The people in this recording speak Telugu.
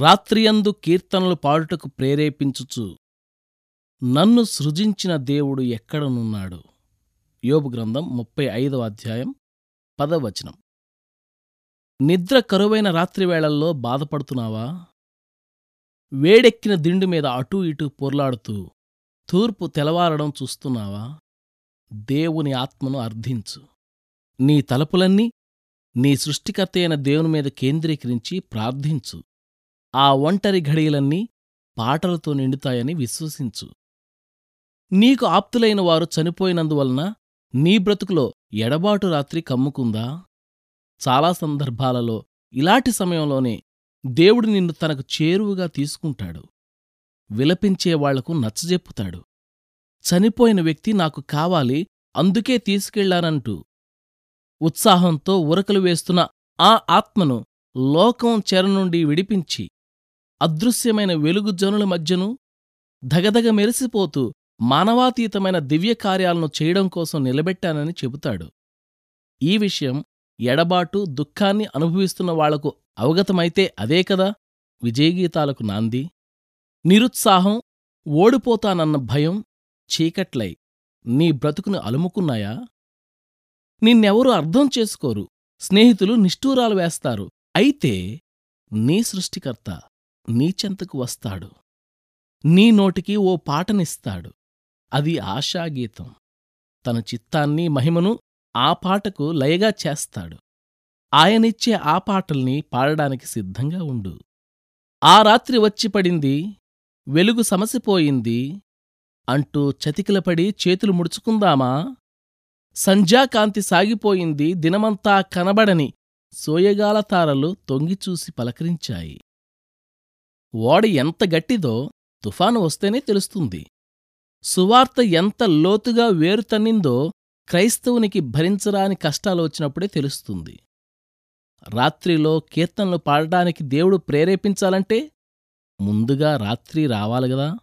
రాత్రియందు కీర్తనలు పాడుటకు ప్రేరేపించుచు నన్ను సృజించిన దేవుడు ఎక్కడనున్నాడు? యోబు గ్రంథం ముప్పై ఐదవ అధ్యాయం పదవచనం నిద్ర కరువైన రాత్రివేళల్లో బాధపడుతున్నావా? వేడెక్కిన దిండు మీద అటూ ఇటూ పొర్లాడుతూ తూర్పు తెలవారడం చూస్తున్నావా? దేవుని ఆత్మను అర్థించు. నీ తలపులన్నీ నీ సృష్టికర్త అయిన దేవుని మీద కేంద్రీకరించి ప్రార్థించు. ఆ ఒంటరి ఘడియలన్నీ పాటలతో నిండుతాయని విశ్వసించు. నీకు ఆప్తులైన వారు చనిపోయినందువలన నీ బ్రతుకులో ఎడబాటు రాత్రి కమ్ముకుందా? చాలా సందర్భాలలో ఇలాంటి సమయంలోనే దేవుడు నిన్ను తనకు చేరువుగా తీసుకుంటాడు. విలపించేవాళ్ళకు నచ్చజెప్పుతాడు. చనిపోయిన వ్యక్తి నాకు కావాలి అందుకే తీసుకెళ్ళానంటూ ఉత్సాహంతో ఉరకలు వేస్తున్న ఆ ఆత్మను లోకం చెర నుండి విడిపించి అదృశ్యమైన వెలుగు జనుల మధ్యను ధగధగ మెరిసిపోతూ మానవాతీతమైన దివ్యకార్యాలను చేయడం కోసం నిలబెట్టానని చెబుతాడు. ఈ విషయం ఎడబాటు దుఃఖాన్ని అనుభవిస్తున్న వాళ్ళకు అవగతమైతే అదే కదా? విజయగీతాలకు నాంది. నిరుత్సాహం ఓడిపోతానన్న భయం చీకట్లై నీ బ్రతుకును అలుముకున్నాయా? నిన్నెవరూ అర్థం చేసుకోరు. స్నేహితులు నిష్ఠూరాలు వేస్తారు. అయితే నీ సృష్టికర్త నీచెంతకు వస్తాడు. నీ నోటికి ఓ పాటనిస్తాడు. అది ఆశాగీతం. తన చిత్తాన్ని మహిమను ఆ పాటకు లయగా చేస్తాడు. ఆయనిచ్చే ఆ పాటల్ని పాడడానికి సిద్ధంగా ఉండు. ఆ రాత్రి వచ్చి పడింది వెలుగు సమసిపోయింది అంటూ చతికిలపడి చేతులు ముడుచుకుందామా? సంధ్యాకాంతి సాగిపోయింది దినమంతా కనబడని సోయగాల తారలు తొంగిచూసి పలకరించాయి. ఓడ ఎంత గట్టిదో తుఫాను వస్తేనే తెలుస్తుంది. సువార్త ఎంత లోతుగా వేరుతన్నిందో క్రైస్తవునికి భరించరాని కష్టాలు వచ్చినప్పుడే తెలుస్తుంది. రాత్రిలో కీర్తనలు పాడడానికి దేవుడు ప్రేరేపించాలంటే ముందుగా రాత్రి రావాలిగదా